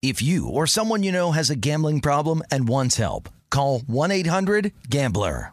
If you or someone you know has a gambling problem and wants help, call 1-800-GAMBLER.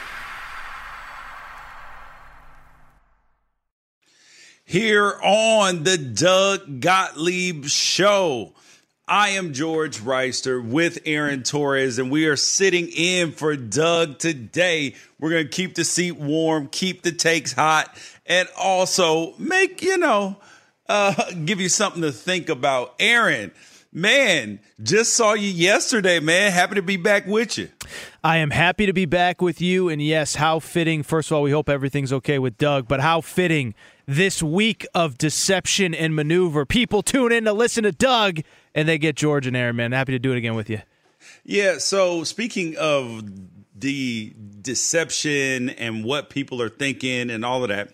Here on the Doug Gottlieb Show. I am George Wrighster with Aaron Torres, and we are sitting in for Doug today. We're going to keep the seat warm, keep the takes hot, and also make, you know, uh, give you something to think about. Aaron, man, just saw you yesterday, man. Happy to be back with you. I am happy to be back with you. And yes, how fitting. First of all, we hope everything's okay with Doug, but how fitting this week of deception and maneuver. People tune in to listen to Doug and they get George and Aaron, man. Happy to do it again with you. Yeah. So speaking of the deception and what people are thinking and all of that,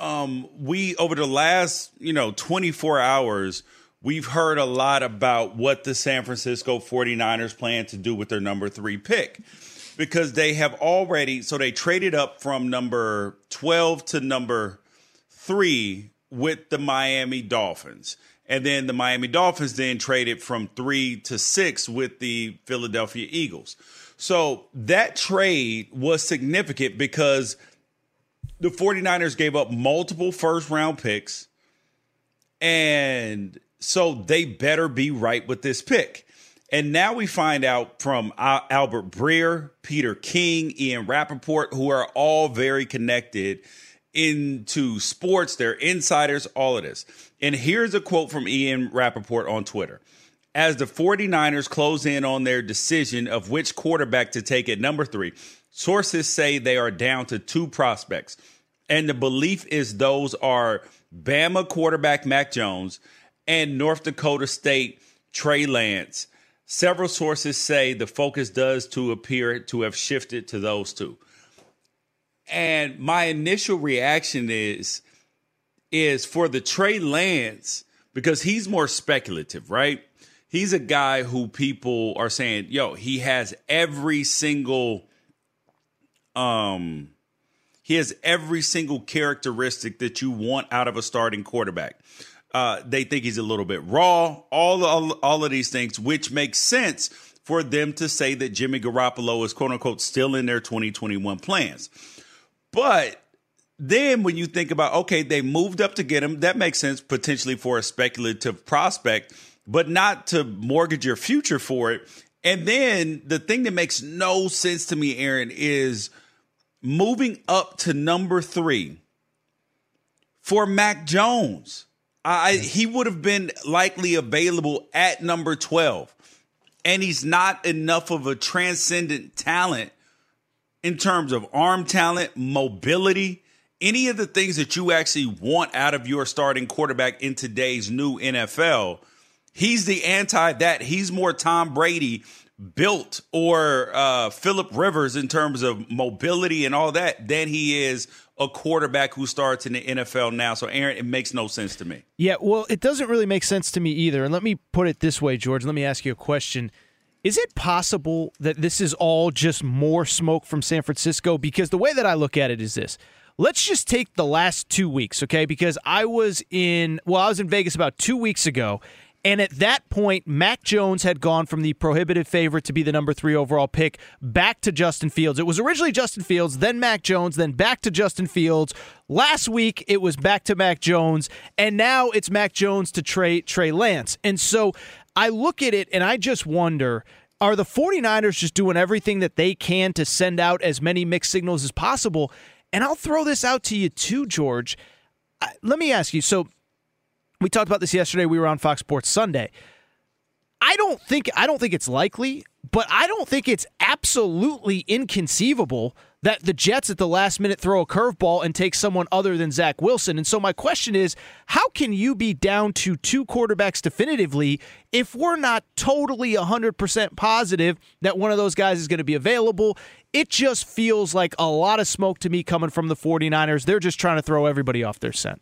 um, we over the last you know 24 hours we've heard a lot about what the San Francisco 49ers plan to do with their number three pick because they have already so they traded up from number 12 to number three with the Miami Dolphins. And then the Miami Dolphins then traded from three to six with the Philadelphia Eagles. So that trade was significant because the 49ers gave up multiple first round picks. And so they better be right with this pick. And now we find out from Albert Breer, Peter King, Ian Rapoport, who are all very connected into sports, they're insiders, all of this. And here's a quote from Ian Rapoport on Twitter. As the 49ers close in on their decision of which quarterback to take at number three, sources say they are down to two prospects. And the belief is those are Bama quarterback Mac Jones and North Dakota State Trey Lance. Several sources say the focus does to appear to have shifted to those two. And my initial reaction is is for the Trey Lance because he's more speculative, right? He's a guy who people are saying, "Yo, he has every single um he has every single characteristic that you want out of a starting quarterback." Uh, they think he's a little bit raw, all, all all of these things, which makes sense for them to say that Jimmy Garoppolo is quote unquote still in their 2021 plans. But then when you think about okay, they moved up to get him, that makes sense potentially for a speculative prospect, but not to mortgage your future for it. And then the thing that makes no sense to me, Aaron, is moving up to number three for Mac Jones. I, he would have been likely available at number 12. And he's not enough of a transcendent talent in terms of arm talent, mobility, any of the things that you actually want out of your starting quarterback in today's new NFL. He's the anti that. He's more Tom Brady built or uh, Philip Rivers in terms of mobility and all that than he is a quarterback who starts in the NFL now. So, Aaron, it makes no sense to me. Yeah, well, it doesn't really make sense to me either. And let me put it this way, George. Let me ask you a question. Is it possible that this is all just more smoke from San Francisco? Because the way that I look at it is this. Let's just take the last two weeks, okay? Because I was in, well, I was in Vegas about two weeks ago, and at that point, Mac Jones had gone from the prohibitive favorite to be the number three overall pick back to Justin Fields. It was originally Justin Fields, then Mac Jones, then back to Justin Fields. Last week, it was back to Mac Jones, and now it's Mac Jones to Trey, Trey Lance. And so I look at it and I just wonder are the 49ers just doing everything that they can to send out as many mixed signals as possible? And I'll throw this out to you too, George. Let me ask you so we talked about this yesterday. We were on Fox Sports Sunday. I don't think I don't think it's likely, but I don't think it's absolutely inconceivable that the Jets at the last minute throw a curveball and take someone other than Zach Wilson. And so my question is, how can you be down to two quarterbacks definitively if we're not totally 100% positive that one of those guys is going to be available? It just feels like a lot of smoke to me coming from the 49ers. They're just trying to throw everybody off their scent.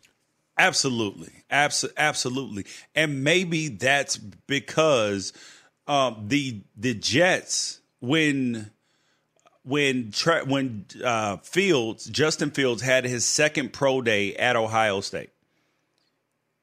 Absolutely, Abs- absolutely, and maybe that's because um, the the Jets when when when uh, Fields Justin Fields had his second pro day at Ohio State,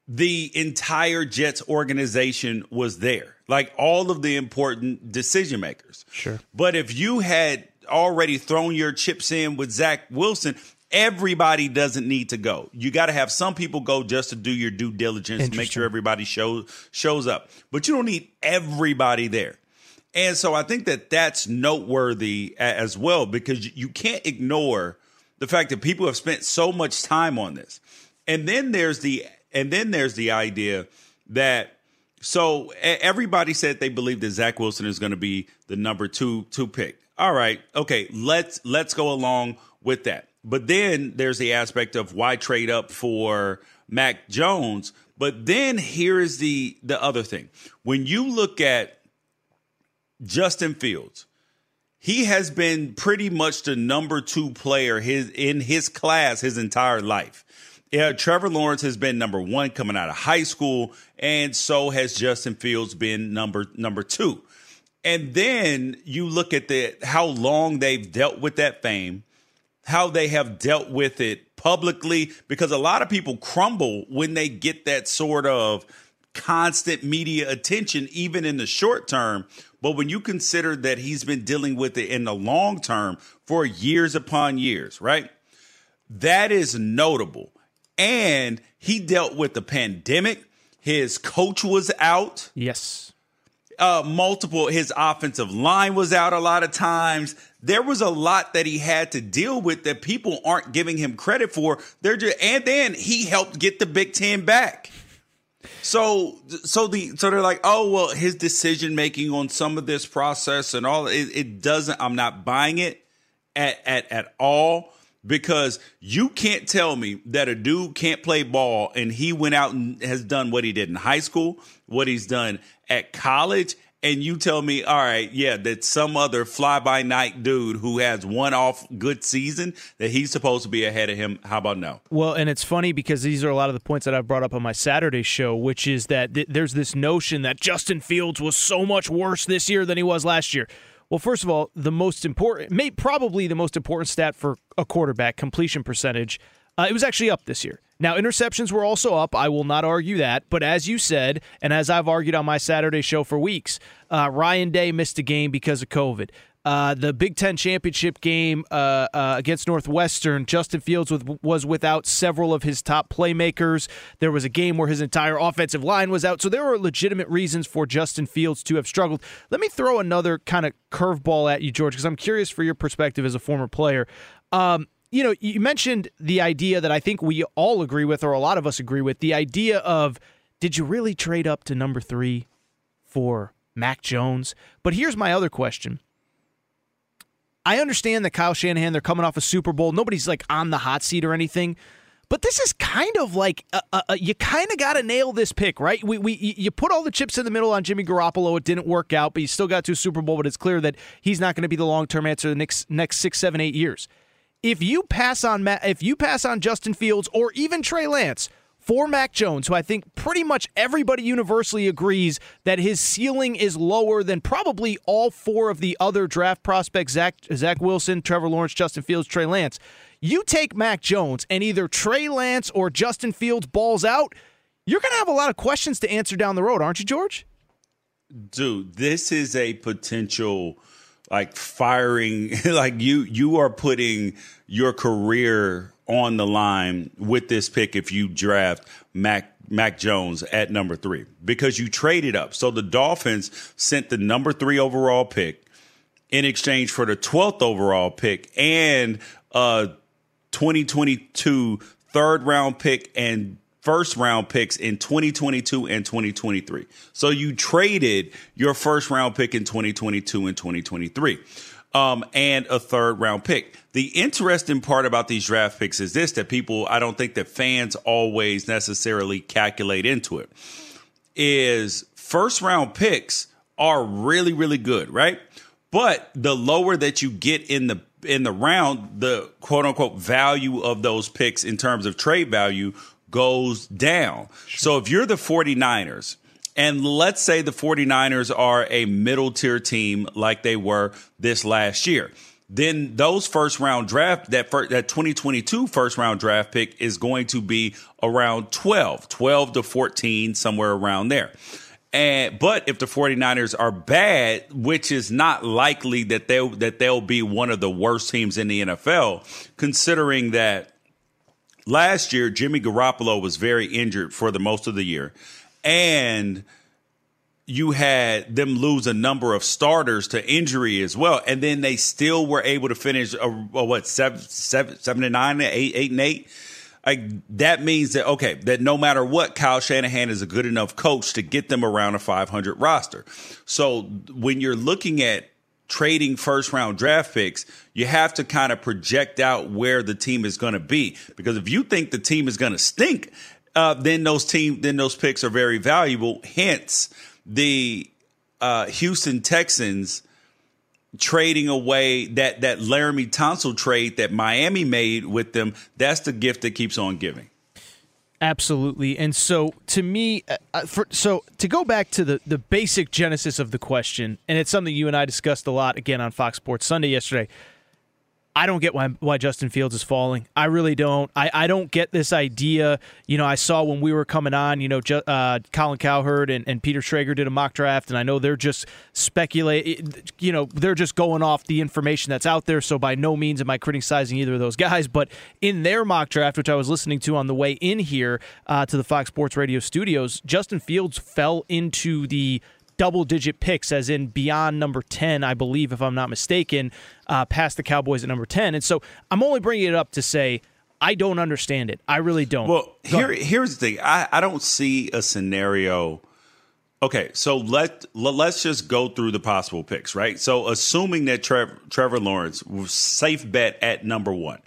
the entire Jets organization was there, like all of the important decision makers. Sure, but if you had already thrown your chips in with Zach Wilson, everybody doesn't need to go. You got to have some people go just to do your due diligence, make sure everybody shows shows up. But you don't need everybody there. And so I think that that's noteworthy as well because you can't ignore the fact that people have spent so much time on this. And then there's the and then there's the idea that so everybody said they believe that Zach Wilson is going to be the number two two pick. All right, okay, let's let's go along with that. But then there's the aspect of why trade up for Mac Jones. But then here is the the other thing. When you look at Justin Fields, he has been pretty much the number two player his in his class his entire life. Yeah, Trevor Lawrence has been number one coming out of high school, and so has Justin Fields been number number two. And then you look at the how long they've dealt with that fame how they have dealt with it publicly because a lot of people crumble when they get that sort of constant media attention, even in the short term. But when you consider that he's been dealing with it in the long term for years upon years, right? That is notable. And he dealt with the pandemic. His coach was out. Yes. Uh, multiple, his offensive line was out a lot of times there was a lot that he had to deal with that people aren't giving him credit for. They're just, and then he helped get the Big Ten back. So, so the so they're like, oh well, his decision making on some of this process and all it, it doesn't. I'm not buying it at at at all because you can't tell me that a dude can't play ball and he went out and has done what he did in high school, what he's done at college, and you tell me, all right, yeah, that some other fly by night dude who has one off good season that he's supposed to be ahead of him. How about no? Well, and it's funny because these are a lot of the points that I've brought up on my Saturday show, which is that th- there's this notion that Justin Fields was so much worse this year than he was last year. Well, first of all, the most important, may probably the most important stat for a quarterback completion percentage, uh, it was actually up this year. Now, interceptions were also up. I will not argue that. But as you said, and as I've argued on my Saturday show for weeks, uh, Ryan Day missed a game because of COVID. Uh, the Big Ten championship game uh, uh, against Northwestern, Justin Fields was, was without several of his top playmakers. There was a game where his entire offensive line was out. So there were legitimate reasons for Justin Fields to have struggled. Let me throw another kind of curveball at you, George, because I'm curious for your perspective as a former player. Um, you know, you mentioned the idea that I think we all agree with, or a lot of us agree with, the idea of did you really trade up to number three for Mac Jones? But here's my other question. I understand that Kyle Shanahan, they're coming off a Super Bowl. Nobody's like on the hot seat or anything. But this is kind of like uh, uh, you kind of got to nail this pick, right? We, we you put all the chips in the middle on Jimmy Garoppolo. It didn't work out, but you still got to a Super Bowl. But it's clear that he's not going to be the long term answer the next next six, seven, eight years if you pass on Matt, if you pass on Justin Fields or even Trey Lance for Mac Jones, who I think pretty much everybody universally agrees that his ceiling is lower than probably all four of the other draft prospects Zach Zach Wilson, Trevor Lawrence, Justin Fields, Trey Lance. You take Mac Jones and either Trey Lance or Justin Fields balls out, you're going to have a lot of questions to answer down the road, aren't you, George? Dude, this is a potential like firing like you you are putting your career on the line with this pick if you draft Mac Mac Jones at number 3 because you traded up. So the Dolphins sent the number 3 overall pick in exchange for the 12th overall pick and a 2022 third round pick and first round picks in 2022 and 2023. So you traded your first round pick in 2022 and 2023. Um, and a third round pick. The interesting part about these draft picks is this that people, I don't think that fans always necessarily calculate into it, is first round picks are really, really good, right? But the lower that you get in the in the round, the quote unquote value of those picks in terms of trade value goes down. So if you're the 49ers, and let's say the 49ers are a middle tier team like they were this last year, then those first round draft, that first, that 2022 first round draft pick is going to be around 12, 12 to 14, somewhere around there. And but if the 49ers are bad, which is not likely that they that they'll be one of the worst teams in the NFL, considering that last year Jimmy Garoppolo was very injured for the most of the year, and you had them lose a number of starters to injury as well, and then they still were able to finish a, a what seven, seven, seven and nine, eight, eight and eight. Like that means that okay, that no matter what, Kyle Shanahan is a good enough coach to get them around a 500 roster. So when you're looking at trading first round draft picks, you have to kind of project out where the team is going to be. Because if you think the team is going to stink, uh, then those team then those picks are very valuable. Hence the uh, Houston Texans trading away that that Laremy Tunsil trade that Miami made with them. That's the gift that keeps on giving. Absolutely. And so to me, uh, uh, for, so to go back to the, the basic genesis of the question, and it's something you and I discussed a lot again on Fox Sports Sunday yesterday. I don't get why why Justin Fields is falling. I really don't. I, I don't get this idea. You know, I saw when we were coming on, you know, uh, Colin Cowherd and, and Peter Schrager did a mock draft, and I know they're just speculating. You know, they're just going off the information that's out there. So by no means am I criticizing either of those guys. But in their mock draft, which I was listening to on the way in here uh, to the Fox Sports Radio studios, Justin Fields fell into the double digit picks, as in beyond number 10, I believe, if I'm not mistaken, uh, past the Cowboys at number 10. And so I'm only bringing it up to say, I don't understand it. I really don't. Well, here, here's the thing. I, I don't see a scenario. Okay, so let, let us just go through the possible picks, right? So assuming that Trev, Trevor Lawrence was safe bet at number one,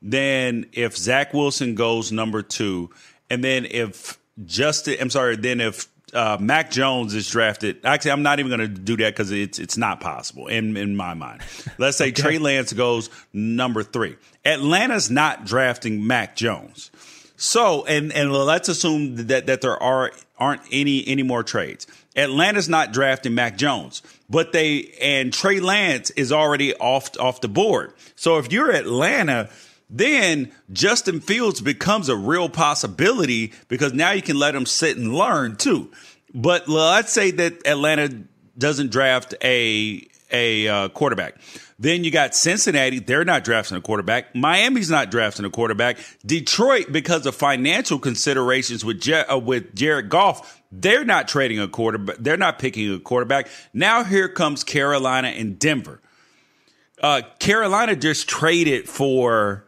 then if Zach Wilson goes number two, and then if Justin, I'm sorry, then if uh, Mac Jones is drafted. Actually, I'm not even going to do that because it's it's not possible in in my mind. Let's say okay. Trey Lance goes number three. Atlanta's not drafting Mac Jones. So, and and let's assume that that there are aren't any any more trades. Atlanta's not drafting Mac Jones, but they and Trey Lance is already off off the board. So if you're Atlanta, then Justin Fields becomes a real possibility because now you can let him sit and learn too. But let's say that Atlanta doesn't draft a a uh, quarterback. Then you got Cincinnati. They're not drafting a quarterback. Miami's not drafting a quarterback. Detroit, because of financial considerations with uh, with Jared Goff, they're not trading a quarterback. They're not picking a quarterback. Now here comes Carolina and Denver. Uh, Carolina just traded for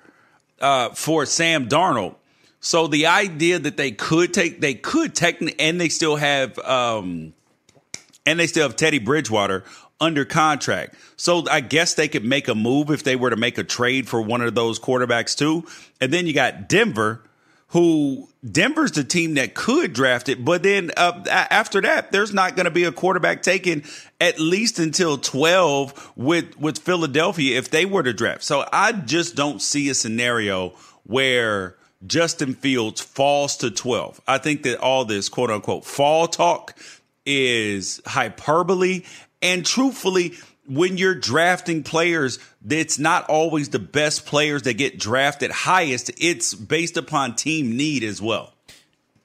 uh, for Sam Darnold. So the idea that they could take, they could technically, and they still have, um, and they still have Teddy Bridgewater under contract. So I guess they could make a move if they were to make a trade for one of those quarterbacks too. And then you got Denver, who Denver's the team that could draft it, but then uh, after that, there's not going to be a quarterback taken at least until 12 with with Philadelphia if they were to draft. So I just don't see a scenario where Justin Fields falls to 12. I think that all this quote unquote fall talk is hyperbole and truthfully, when you're drafting players, it's not always the best players that get drafted highest. It's based upon team need as well.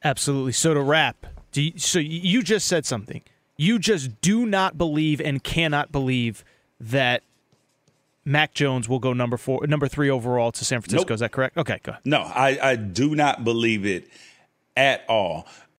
Absolutely. So to wrap, you, so you just said something. You just do not believe and cannot believe that Mac Jones will go number four, number three overall to San Francisco. Nope. Is that correct? Okay, go. Ahead. No, I, I do not believe it at all.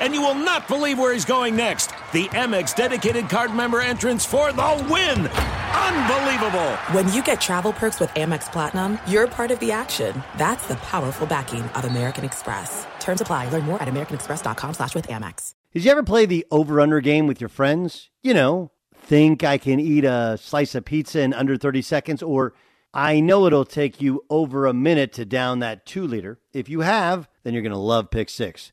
And you will not believe where he's going next. The Amex dedicated card member entrance for the win. Unbelievable. When you get travel perks with Amex Platinum, you're part of the action. That's the powerful backing of American Express. Terms apply. Learn more at americanexpress.com slash with Amex. Did you ever play the over-under game with your friends? You know, think I can eat a slice of pizza in under 30 seconds or I know it'll take you over a minute to down that two liter. If you have, then you're going to love Pick Six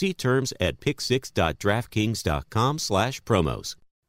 See terms at picksix.draftkings.com slash promos.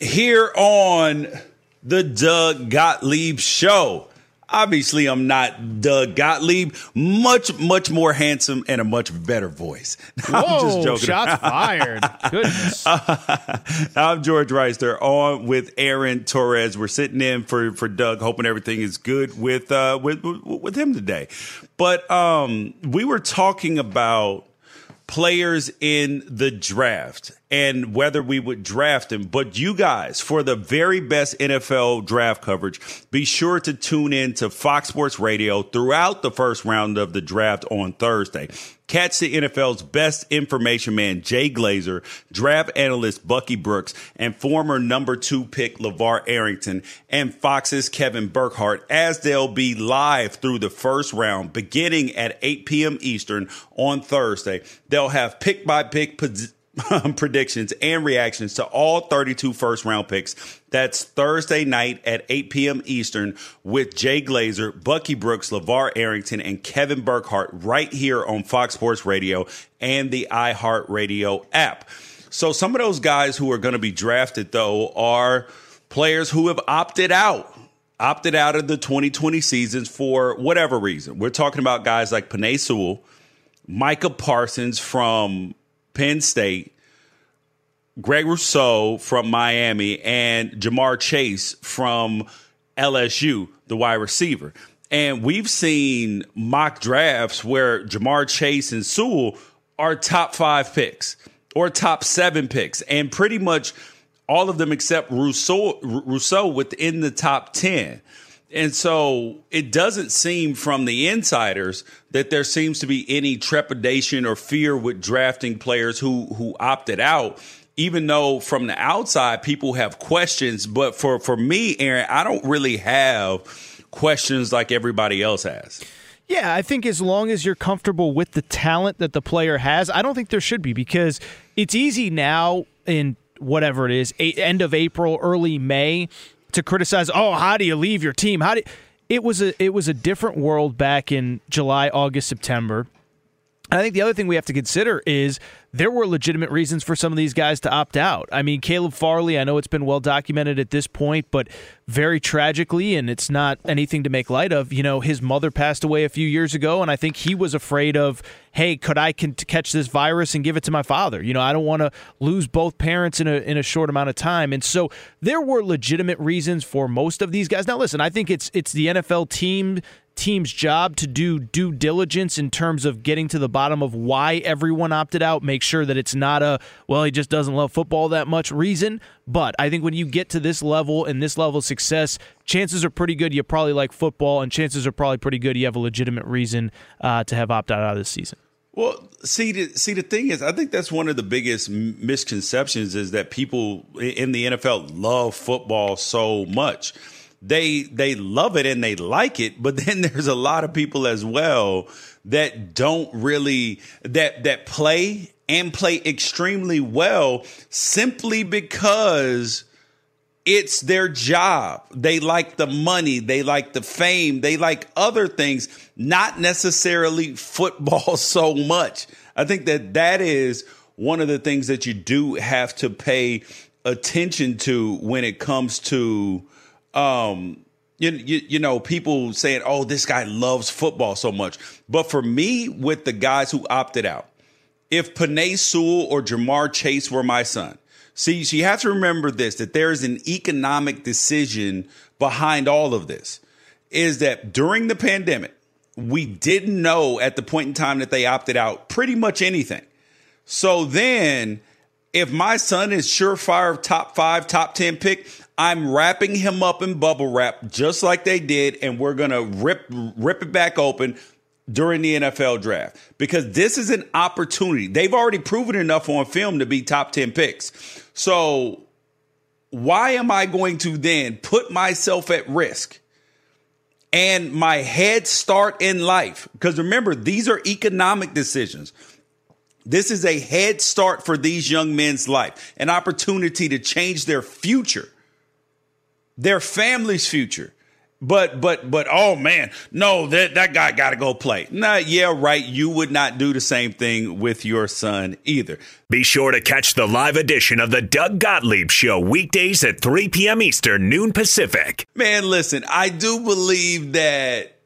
Here on the Doug Gottlieb Show. Obviously, I'm not Doug Gottlieb. Much, much more handsome and a much better voice. Whoa, I'm just joking. shots fired. Goodness. I'm George. They're on with Aaron Torres. We're sitting in for, for Doug, hoping everything is good with uh with with him today. But um we were talking about players in the draft and whether we would draft them. But you guys, for the very best NFL draft coverage, be sure to tune in to Fox Sports Radio throughout the first round of the draft on Thursday. Catch the NFL's best information man, Jay Glazer, draft analyst Bucky Brooks, and former number two pick LaVar Arrington, and Fox's Kevin Burkhardt as they'll be live through the first round beginning at 8 p.m. Eastern on Thursday. They'll have pick by pick predictions and reactions to all 32 first round picks. That's Thursday night at 8 p.m. Eastern with Jay Glazer, Bucky Brooks, LaVar Arrington, and Kevin Burkhardt right here on Fox Sports Radio and the iHeartRadio app. So some of those guys who are going to be drafted though are players who have opted out. Opted out of the 2020 seasons for whatever reason. We're talking about guys like Penei Sewell, Micah Parsons from Penn State, Greg Rousseau from Miami, and Ja'Marr Chase from LSU, the wide receiver. And we've seen mock drafts where Ja'Marr Chase and Sewell are top five picks or top seven picks, and pretty much all of them except Rousseau, Rousseau within the top 10. And so it doesn't seem from the insiders that there seems to be any trepidation or fear with drafting players who who opted out. Even though from the outside people have questions, but for for me, Aaron, I don't really have questions like everybody else has. Yeah, I think as long as you're comfortable with the talent that the player has, I don't think there should be because it's easy now in whatever it is, end of April, early May to criticize. Oh, how do you leave your team? How do it was a it was a different world back in July, August, September. I think the other thing we have to consider is there were legitimate reasons for some of these guys to opt out. I mean, Caleb Farley, I know it's been well documented at this point, but very tragically, and it's not anything to make light of, you know, his mother passed away a few years ago, and I think he was afraid of, hey, could I catch this virus and give it to my father? You know, I don't want to lose both parents in a, in a short amount of time. And so there were legitimate reasons for most of these guys. Now, listen, I think it's it's the NFL team team's job to do due diligence in terms of getting to the bottom of why everyone opted out, make sure that it's not a, well, he just doesn't love football that much reason. But I think when you get to this level and this level of success, chances are pretty good you probably like football, and chances are probably pretty good you have a legitimate reason uh, to have opted out of this season. Well, see, the, see, the thing is, I think that's one of the biggest misconceptions is that people in the NFL love football so much they they love it and they like it, but then there's a lot of people as well that don't really that that play and play extremely well simply because it's their job. They like the money, they like the fame, they like other things, not necessarily football so much. I think that that is one of the things that you do have to pay attention to when it comes to um you, you, you know people saying oh this guy loves football so much but for me with the guys who opted out if Penei Sewell or Ja'Marr Chase were my son See, so you have to remember this that there is an economic decision behind all of this. Is that during the pandemic, we didn't know at the point in time that they opted out pretty much anything. So then, if my son is surefire top five, top 10 pick, I'm wrapping him up in bubble wrap just like they did, and we're gonna rip rip it back open during the NFL draft because this is an opportunity. They've already proven enough on film to be top 10 picks. So why am I going to then put myself at risk and my head start in life? Because remember, these are economic decisions. This is a head start for these young men's life, an opportunity to change their future, their family's future. But but but oh man, no, that that guy got to go play. Nah, yeah, right. You would not do the same thing with your son either. Be sure to catch the live edition of the Doug Gottlieb Show weekdays at 3 p.m. Eastern, noon Pacific. Man, listen, I do believe that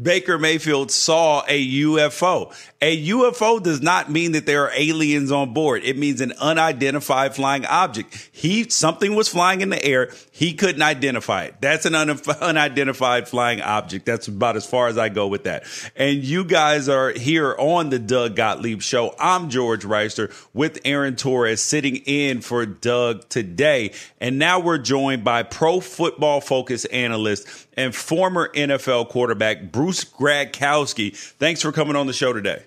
Baker Mayfield saw a UFO. A UFO does not mean that there are aliens on board. It means an unidentified flying object. He something was flying in the air. He couldn't identify it. That's an un- unidentified flying object. That's about as far as I go with that. And you guys are here on the Doug Gottlieb show. I'm George Wrighster with Aaron Torres sitting in for Doug today. And now we're joined by pro football focus analyst and former NFL quarterback Bruce Gradkowski. Thanks for coming on the show today.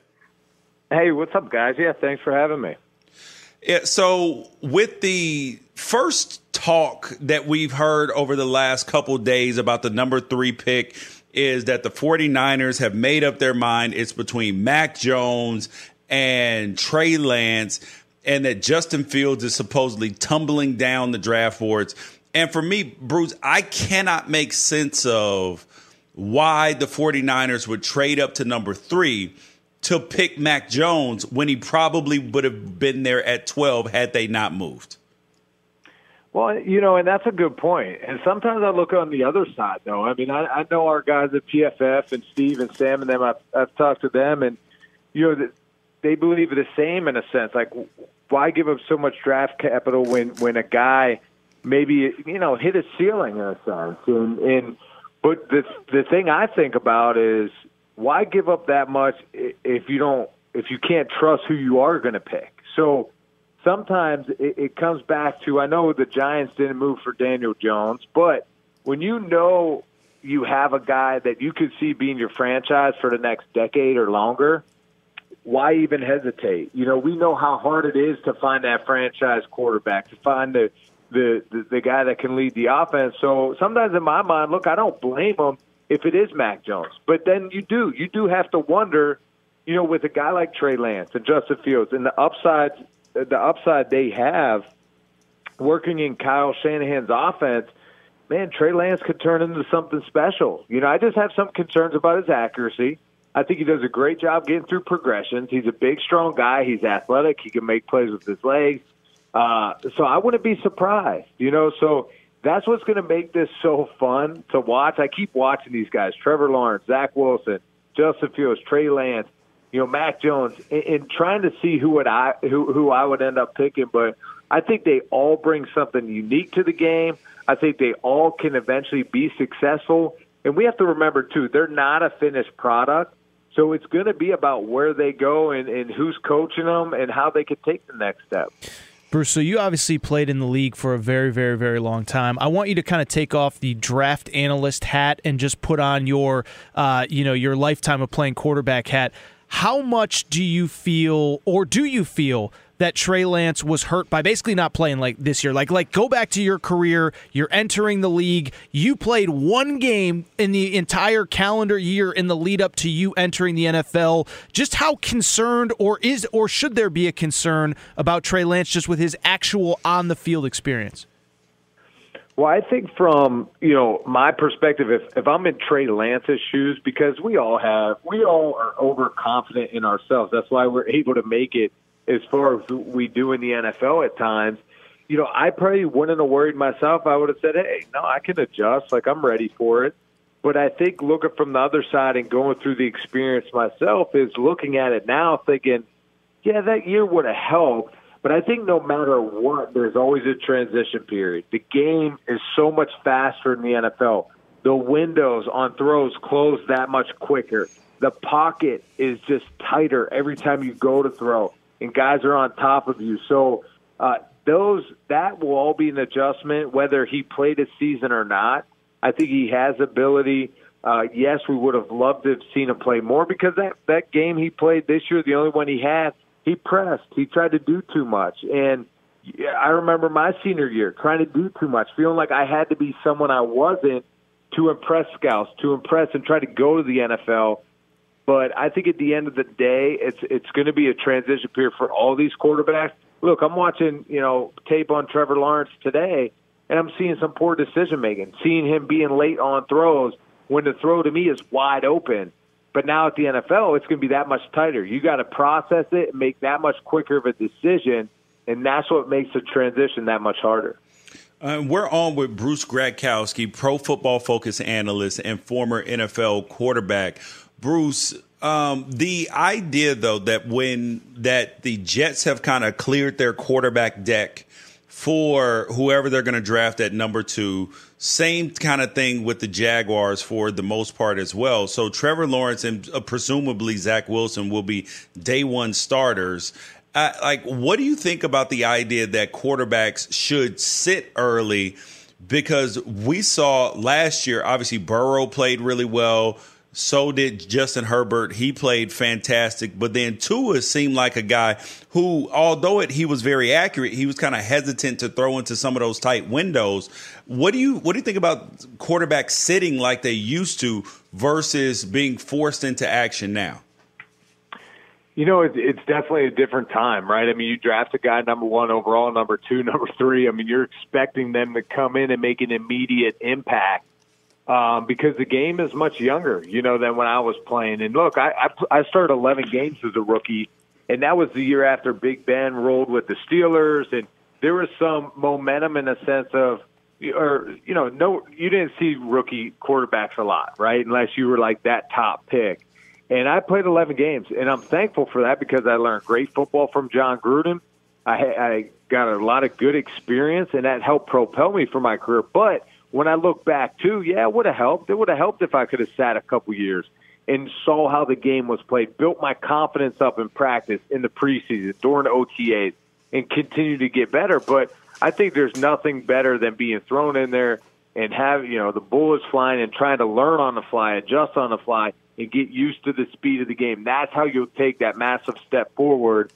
Hey, what's up, guys? Yeah, thanks for having me. Yeah, so with the first talk that we've heard over the last couple days about the number three pick is that the 49ers have made up their mind. It's between Mac Jones and Trey Lance, and that Justin Fields is supposedly tumbling down the draft boards. And for me, Bruce, I cannot make sense of why the 49ers would trade up to number three to pick Mac Jones when he probably would have been there at 12 had they not moved. Well, you know, and that's a good point. And sometimes I look on the other side, though. I mean, I, I know our guys at PFF and Steve and Sam and them. I've, I've talked to them, and you know, they believe the same in a sense. Like, why give up so much draft capital when when a guy maybe you know hit a ceiling in a sense? And, and but the the thing I think about is why give up that much if you don't if you can't trust who you are going to pick? So sometimes it, it comes back to I know the Giants didn't move for Daniel Jones, but when you know you have a guy that you could see being your franchise for the next decade or longer, why even hesitate? You know, we know how hard it is to find that franchise quarterback, to find the the the, the guy that can lead the offense. So sometimes in my mind, look, I don't blame him if it is Mac Jones, but then you do you do have to wonder, you know, with a guy like Trey Lance and Justin Fields and the upside the upside they have working in Kyle Shanahan's offense, man, Trey Lance could turn into something special. You know, I just have some concerns about his accuracy. I think he does a great job getting through progressions. He's a big, strong guy. He's athletic. He can make plays with his legs. Uh, so I wouldn't be surprised, you know. So that's what's going to make this so fun to watch. I keep watching these guys: Trevor Lawrence, Zach Wilson, Justin Fields, Trey Lance, you know, Mac Jones, and, trying to see who would I who who I would end up picking. But I think they all bring something unique to the game. I think they all can eventually be successful. And we have to remember too, they're not a finished product. So it's going to be about where they go and, and who's coaching them and how they could take the next step. Bruce, so you obviously played in the league for a very, very, very long time. I want you to kind of take off the draft analyst hat and just put on your, uh, you know, your lifetime of playing quarterback hat. How much do you feel, or do you feel, that Trey Lance was hurt by basically not playing like this year. Like like go back to your career, you're entering the league. You played one game in the entire calendar year in the lead up to you entering the NFL. Just how concerned or is or should there be a concern about Trey Lance just with his actual on the field experience? Well, I think from you know my perspective, if if I'm in Trey Lance's shoes, because we all have, we all are overconfident in ourselves. That's why we're able to make it as far as we do in the NFL at times. You know, I probably wouldn't have worried myself. I would have said, "Hey, no, I can adjust. Like I'm ready for it." But I think looking from the other side and going through the experience myself is looking at it now, thinking, "Yeah, that year would have helped." But I think no matter what, there's always a transition period. The game is so much faster in the NFL. The windows on throws close that much quicker. The pocket is just tighter every time you go to throw and guys are on top of you. So uh, those that will all be an adjustment, whether he played a season or not. I think he has ability. Uh, yes, we would have loved to have seen him play more because that that game he played this year, the only one he had, he pressed. He tried to do too much, and I remember my senior year trying to do too much, feeling like I had to be someone I wasn't to impress scouts, to impress and try to go to the NFL. But I think at the end of the day, it's it's going to be a transition period for all these quarterbacks. Look, I'm watching you know tape on Trevor Lawrence today, and I'm seeing some poor decision making, seeing him being late on throws when the throw to me is wide open. But now at the NFL, it's going to be that much tighter. You got to process it and make that much quicker of a decision, and that's what makes the transition that much harder. Uh, we're on with Bruce Gradkowski, pro football focus analyst and former NFL quarterback. Bruce, um, the idea though that when that the Jets have kind of cleared their quarterback deck for whoever they're going to draft at number two, same kind of thing with the Jaguars for the most part as well. So Trevor Lawrence and uh, presumably Zach Wilson will be day one starters. Uh, like, what do you think about the idea that quarterbacks should sit early? Because we saw last year, obviously Burrow played really well. So did Justin Herbert. He played fantastic. But then Tua seemed like a guy who, although it, he was very accurate, he was kind of hesitant to throw into some of those tight windows. What do you what do you think about quarterbacks sitting like they used to versus being forced into action now? You know, it's, it's definitely a different time, right? I mean, you draft a guy number one overall, number two, number three. I mean, you're expecting them to come in and make an immediate impact um, because the game is much younger, you know, than when I was playing. And look, I, I I started 11 games as a rookie, and that was the year after Big Ben rolled with the Steelers, and there was some momentum in a sense of, or you know, no, you didn't see rookie quarterbacks a lot, right? Unless you were like that top pick. And I played 11 games, and I'm thankful for that because I learned great football from Jon Gruden. I, I got a lot of good experience, and that helped propel me for my career. But when I look back too, yeah, it would have helped. It would have helped if I could have sat a couple years and saw how the game was played, built my confidence up in practice in the preseason, during OTAs, and continue to get better. But I think there's nothing better than being thrown in there and have you know the bullets flying and trying to learn on the fly, adjust on the fly, and get used to the speed of the game. That's how you'll take that massive step forward.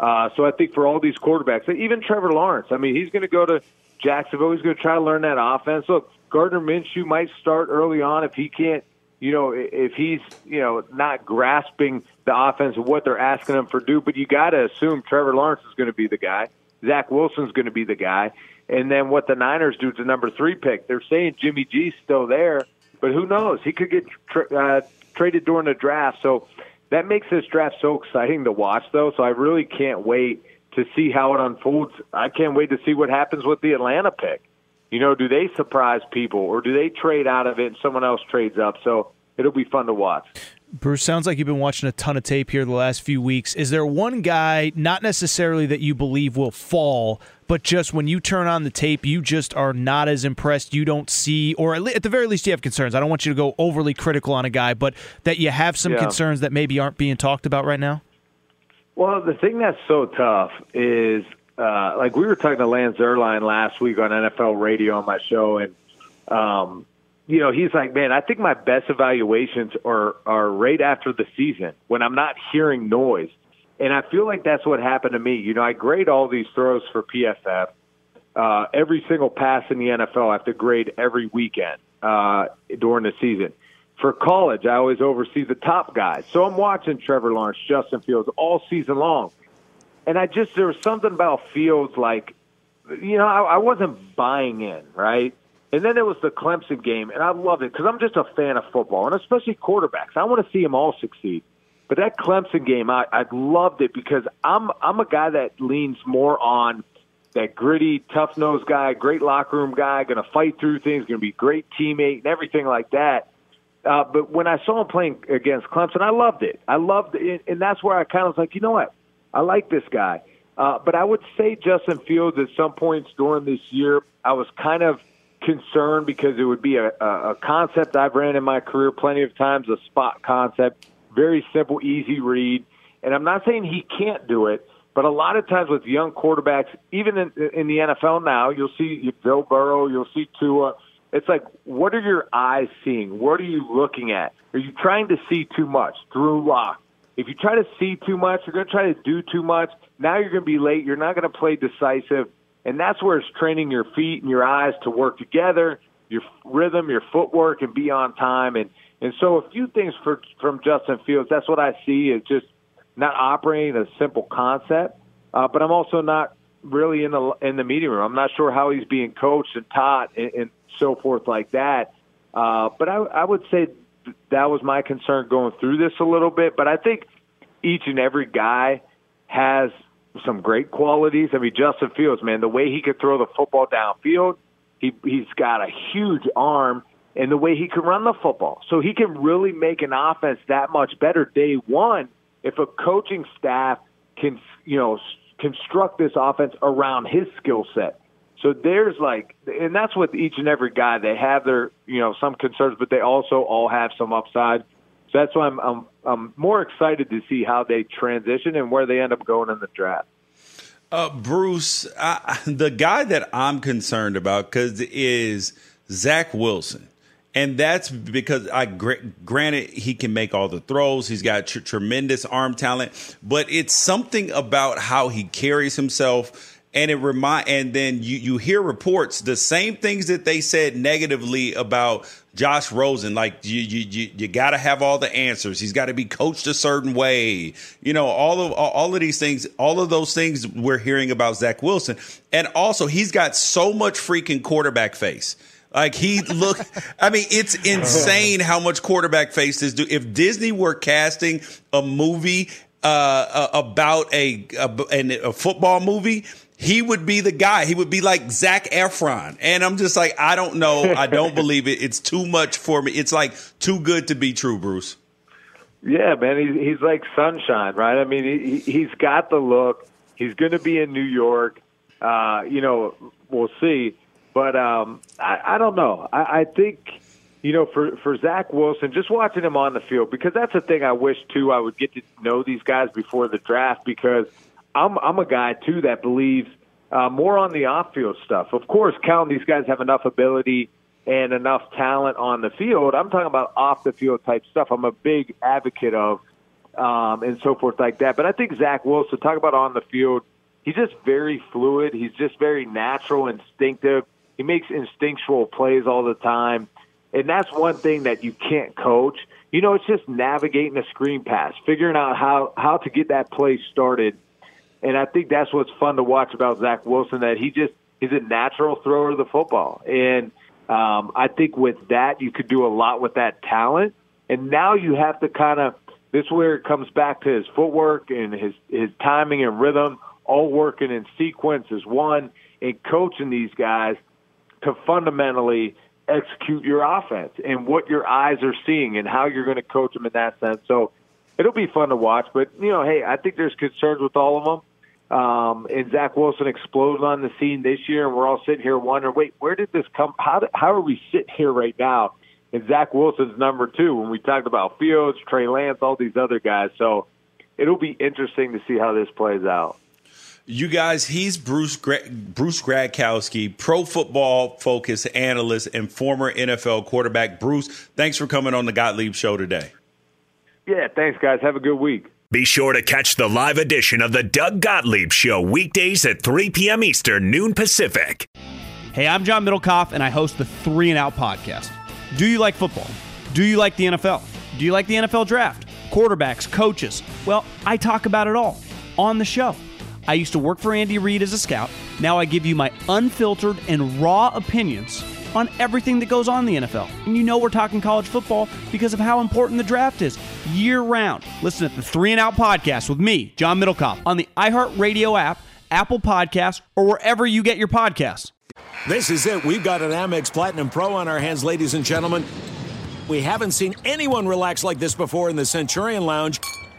Uh, so I think for all these quarterbacks, even Trevor Lawrence, I mean, he's going to go to Jacksonville. He's going to try to learn that offense. Look, Gardner Minshew might start early on if he can't, you know, if he's, you know, not grasping the offense of what they're asking him for do. But you got to assume Trevor Lawrence is going to be the guy. Zach Wilson's going to be the guy. And then what the Niners do to number three pick, they're saying Jimmy G's still there, but who knows? He could get tra- uh, traded during the draft. So that makes this draft so exciting to watch, though. So I really can't wait to see how it unfolds. I can't wait to see what happens with the Atlanta pick. You know, do they surprise people or do they trade out of it and someone else trades up? So it'll be fun to watch. Bruce, sounds like you've been watching a ton of tape here the last few weeks. Is there one guy, not necessarily that you believe will fall, but just when you turn on the tape, you just are not as impressed? You don't see, or at the very least, you have concerns. I don't want you to go overly critical on a guy, but that you have some yeah. concerns that maybe aren't being talked about right now? Well, the thing that's so tough is uh, like we were talking to Lance Zierlein last week on NFL radio on my show, and um, you know, he's like, man, I think my best evaluations are are right after the season when I'm not hearing noise. And I feel like that's what happened to me. You know, I grade all these throws for PFF. Uh, every single pass in the NFL, I have to grade every weekend uh, during the season. For college, I always oversee the top guys. So I'm watching Trevor Lawrence, Justin Fields all season long. And I just, there was something about Fields like, you know, I, I wasn't buying in, right? And then there was the Clemson game, and I loved it because I'm just a fan of football, and especially quarterbacks. I want to see them all succeed. But that Clemson game, I, I loved it because I'm I'm a guy that leans more on that gritty, tough nosed guy, great locker room guy, going to fight through things, going to be great teammate, and everything like that. Uh, but when I saw him playing against Clemson, I loved it. I loved it, and that's where I kind of was like, you know what, I like this guy. Uh, but I would say Justin Fields at some points during this year, I was kind of concerned because it would be a, a concept I've ran in my career plenty of times, a spot concept, very simple, easy read. And I'm not saying he can't do it, but a lot of times with young quarterbacks, even in, in the NFL now, you'll see Joe Burrow, you'll see Tua. It's like, what are your eyes seeing? What are you looking at? Are you trying to see too much? Drew Lock. If you try to see too much, you're going to try to do too much. Now you're going to be late. You're not going to play decisive. And that's where it's training your feet and your eyes to work together, your rhythm, your footwork, and be on time. And and so a few things for from Justin Fields. That's what I see is just not operating a simple concept. Uh, but I'm also not really in the in the meeting room. I'm not sure how he's being coached and taught and, and so forth like that. Uh, but I, I would say that was my concern going through this a little bit. But I think each and every guy has some great qualities. I mean, Justin Fields, man, the way he could throw the football downfield, he he's got a huge arm, and the way he can run the football, so he can really make an offense that much better day one if a coaching staff can, you know, construct this offense around his skill set. So there's like, and that's with each and every guy. They have their, you know, some concerns, but they also all have some upside. So that's why I'm, I'm, I'm more excited to see how they transition and where they end up going in the draft. Uh, Bruce, I, the guy that I'm concerned about because is Zach Wilson. And that's because I granted he can make all the throws. He's got tr- tremendous arm talent, but it's something about how he carries himself. And it remind and then you you hear reports the same things that they said negatively about Josh Rosen. Like you you you, you got to have all the answers. He's got to be coached a certain way. You know all of all of these things all of those things we're hearing about Zach Wilson. And also he's got so much freaking quarterback face like he look, I mean, it's insane how much quarterback faces do. If Disney were casting a movie uh, about a, a, a football movie, he would be the guy. He would be like Zac Efron. And I'm just like, I don't know. I don't believe it. It's too much for me. It's like too good to be true, Bruce. Yeah, man. He's, he's like sunshine, right? I mean, he, he's got the look. He's going to be in New York. Uh, you know, we'll see. But um, I, I don't know. I, I think you know, for for Zach Wilson, just watching him on the field because that's the thing I wish too. I would get to know these guys before the draft because I'm I'm a guy too that believes uh, more on the off field stuff. Of course, counting these guys have enough ability and enough talent on the field. I'm talking about off the field type stuff. I'm a big advocate of um, and so forth like that. But I think Zach Wilson, talk about on the field, he's just very fluid. He's just very natural, instinctive he makes instinctual plays all the time. And that's one thing that you can't coach. You know, it's just navigating a screen pass, figuring out how, how to get that play started. And I think that's what's fun to watch about Zach Wilson, that he just he's a natural thrower of the football. And um, I think with that, you could do a lot with that talent. And now you have to kind of this where it comes back to his footwork and his his timing and rhythm, all working in sequence as one, and coaching these guys to fundamentally execute your offense and what your eyes are seeing and how you're going to coach them in that sense. So it'll be fun to watch. But you know, hey, I think there's concerns with all of them. Um, and Zach Wilson explodes on the scene this year, and we're all sitting here wondering, wait, where did this come? How did, how are we sitting here right now? And Zach Wilson's number two when we talked about Fields, Trey Lance, all these other guys. So it'll be interesting to see how this plays out. You guys, he's Bruce Gra- Bruce Gradkowski, pro football focus analyst and former NFL quarterback. Bruce, thanks for coming on the Gottlieb Show today. Yeah, thanks, guys. Have a good week. Be sure to catch the live edition of the Doug Gottlieb Show weekdays at 3 p.m. Eastern, noon Pacific. Hey, I'm John Middlekauff, and I host the Three and Out podcast. Do you like football? Do you like the NFL? Do you like the NFL draft? Quarterbacks, coaches? Well, I talk about it all on the show. I used to work for Andy Reid as a scout. Now I give you my unfiltered and raw opinions on everything that goes on in the NFL. And you know we're talking college football because of how important the draft is year round. Listen to the Three and Out podcast with me, John Middlekauff, on the iHeartRadio app, Apple Podcasts, or wherever you get your podcasts. This is it. We've got an Amex Platinum Pro on our hands, ladies and gentlemen. We haven't seen anyone relax like this before in the Centurion Lounge.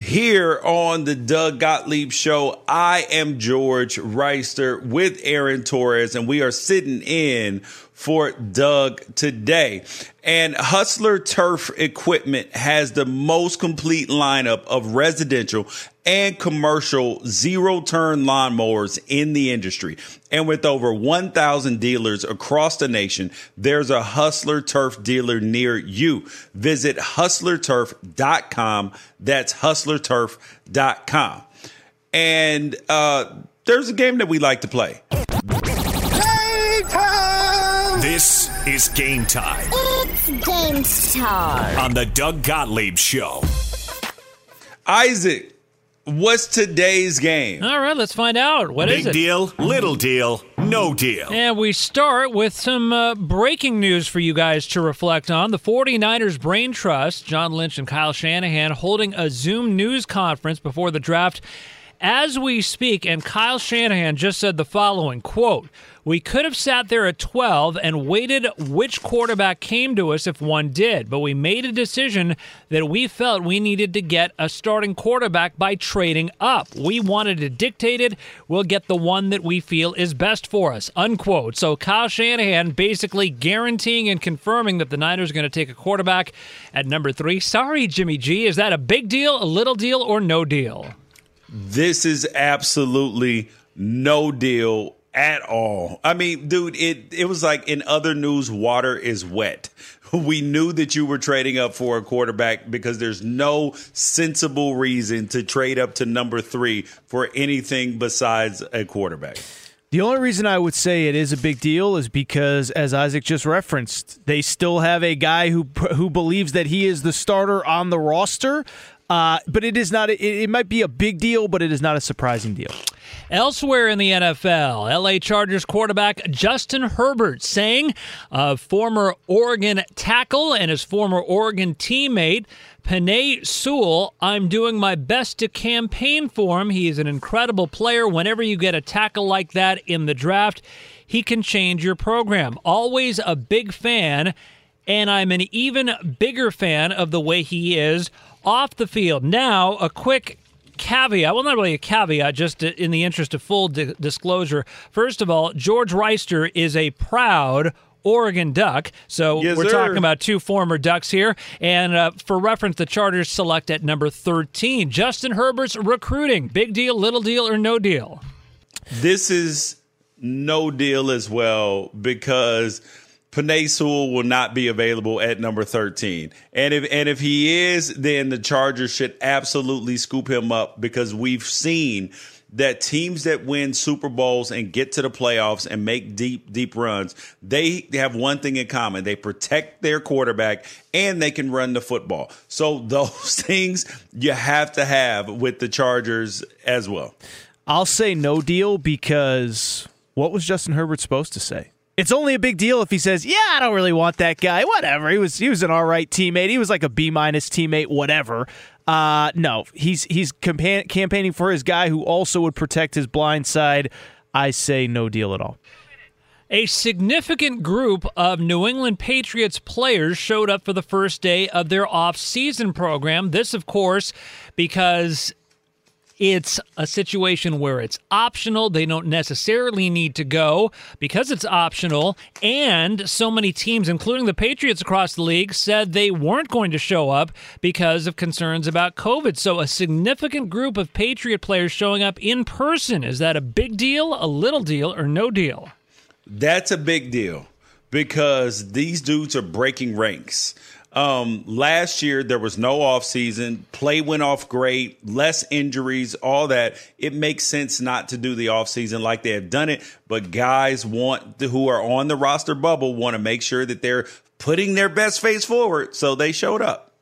Here on the Doug Gottlieb Show, I am George Wrighster with Aaron Torres, and we are sitting in for Doug today. And Hustler Turf Equipment has the most complete lineup of residential and commercial zero turn lawnmowers in the industry. And with over 1,000 dealers across the nation, there's a Hustler Turf dealer near you. Visit hustlerturf.com. That's hustlerturf.com. And uh, there's a game that we like to play. This is game time It's game time. on the Doug Gottlieb Show. Isaac, what's today's game? All right, let's find out. What is it? Big it? deal, little deal, no deal. And we start with some uh, breaking news for you guys to reflect on. The 49ers Brain Trust, John Lynch and Kyle Shanahan, holding a Zoom news conference before the draft as we speak. And Kyle Shanahan just said the following quote, we could have sat there at 12 and waited which quarterback came to us if one did, but we made a decision that we felt we needed to get a starting quarterback by trading up. We wanted to dictate it. We'll get the one that we feel is best for us. Unquote. So Kyle Shanahan basically guaranteeing and confirming that the Niners are going to take a quarterback at number three. Sorry, Jimmy G. Is that a big deal, a little deal, or no deal? This is absolutely no deal at all. I mean, dude, it it was like in other news, water is wet. We knew that you were trading up for a quarterback because there's no sensible reason to trade up to number three for anything besides a quarterback. The only reason I would say it is a big deal is because, as Isaac just referenced, they still have a guy who who believes that he is the starter on the roster. Uh, but it is not. It, it might be a big deal, but it is not a surprising deal. Elsewhere in the NFL, LA Chargers quarterback Justin Herbert saying of former Oregon tackle and his former Oregon teammate Penei Sewell, I'm doing my best to campaign for him. He is an incredible player. Whenever you get a tackle like that in the draft, he can change your program. Always a big fan, and I'm an even bigger fan of the way he is off the field. Now, a quick caveat. Well, not really a caveat, just in the interest of full di- disclosure. First of all, George Wrighster is a proud Oregon Duck. So Yes, we're sir. talking about two former Ducks here. And uh, for reference, the Chargers select at number 13. Justin Herbert's recruiting. Big deal, little deal, or no deal? This is no deal as well because Penei Sewell will not be available at number 13. And if and if he is, then the Chargers should absolutely scoop him up because we've seen that teams that win Super Bowls and get to the playoffs and make deep, deep runs, they have one thing in common. They protect their quarterback and they can run the football. So those things you have to have with the Chargers as well. I'll say no deal because what was Justin Herbert supposed to say? It's only a big deal if he says, "Yeah, I don't really want that guy." Whatever. He was he was an all right teammate. He was like a B minus teammate. Whatever. Uh, no, he's he's campa- campaigning for his guy who also would protect his blind side. I say no deal at all. A significant group of New England Patriots players showed up for the first day of their off-season program. This, of course, because it's a situation where it's optional. They don't necessarily need to go because it's optional. And so many teams, including the Patriots across the league, said they weren't going to show up because of concerns about COVID. So a significant group of Patriot players showing up in person. Is that a big deal, a little deal, or no deal? That's a big deal because these dudes are breaking ranks. Um, last year there was no offseason. Play went off great, less injuries, all that. It makes sense not to do the offseason like they have done it, but guys want who are on the roster bubble want to make sure that they're putting their best face forward, so they showed up.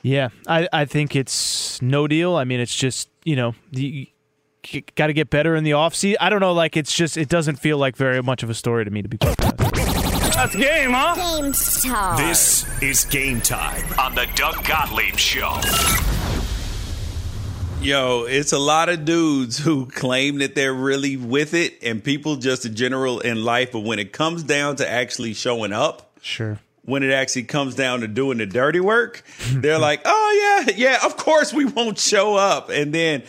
Yeah, I, I think it's no deal. I mean, it's just you know you, got to get better in the offseason. I don't know, like it's just it doesn't feel like very much of a story to me to be. That's game, huh? Game time. This is game time on the Doug Gottlieb Show. Yo, it's a lot of dudes who claim that they're really with it, and people just in general in life. But when it comes down to actually showing up, sure. When it actually comes down to doing the dirty work, they're like, "Oh yeah, yeah, of course we won't show up." And then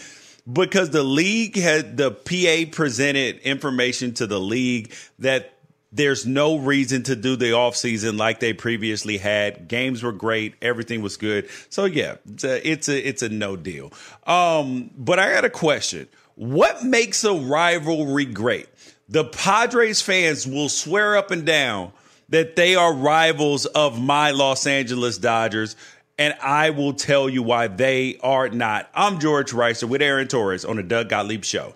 because the league had the PA presented information to the league that there's no reason to do the offseason like they previously had. Games were great, everything was good. So yeah, it's a it's a, it's a no deal. Um, but I got a question. What makes a rivalry great? The Padres fans will swear up and down that they are rivals of my Los Angeles Dodgers. And I will tell you why they are not. I'm George Wrighster with Aaron Torres on the Doug Gottlieb Show.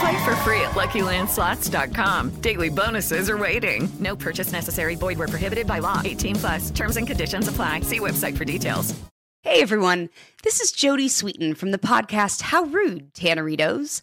Play for free at LuckyLandSlots.com. Daily bonuses are waiting. No purchase necessary. Void were prohibited by law. 18 plus. Terms and conditions apply. See website for details. Hey everyone, this is Jodie Sweetin from the podcast How Rude, Tanneritos.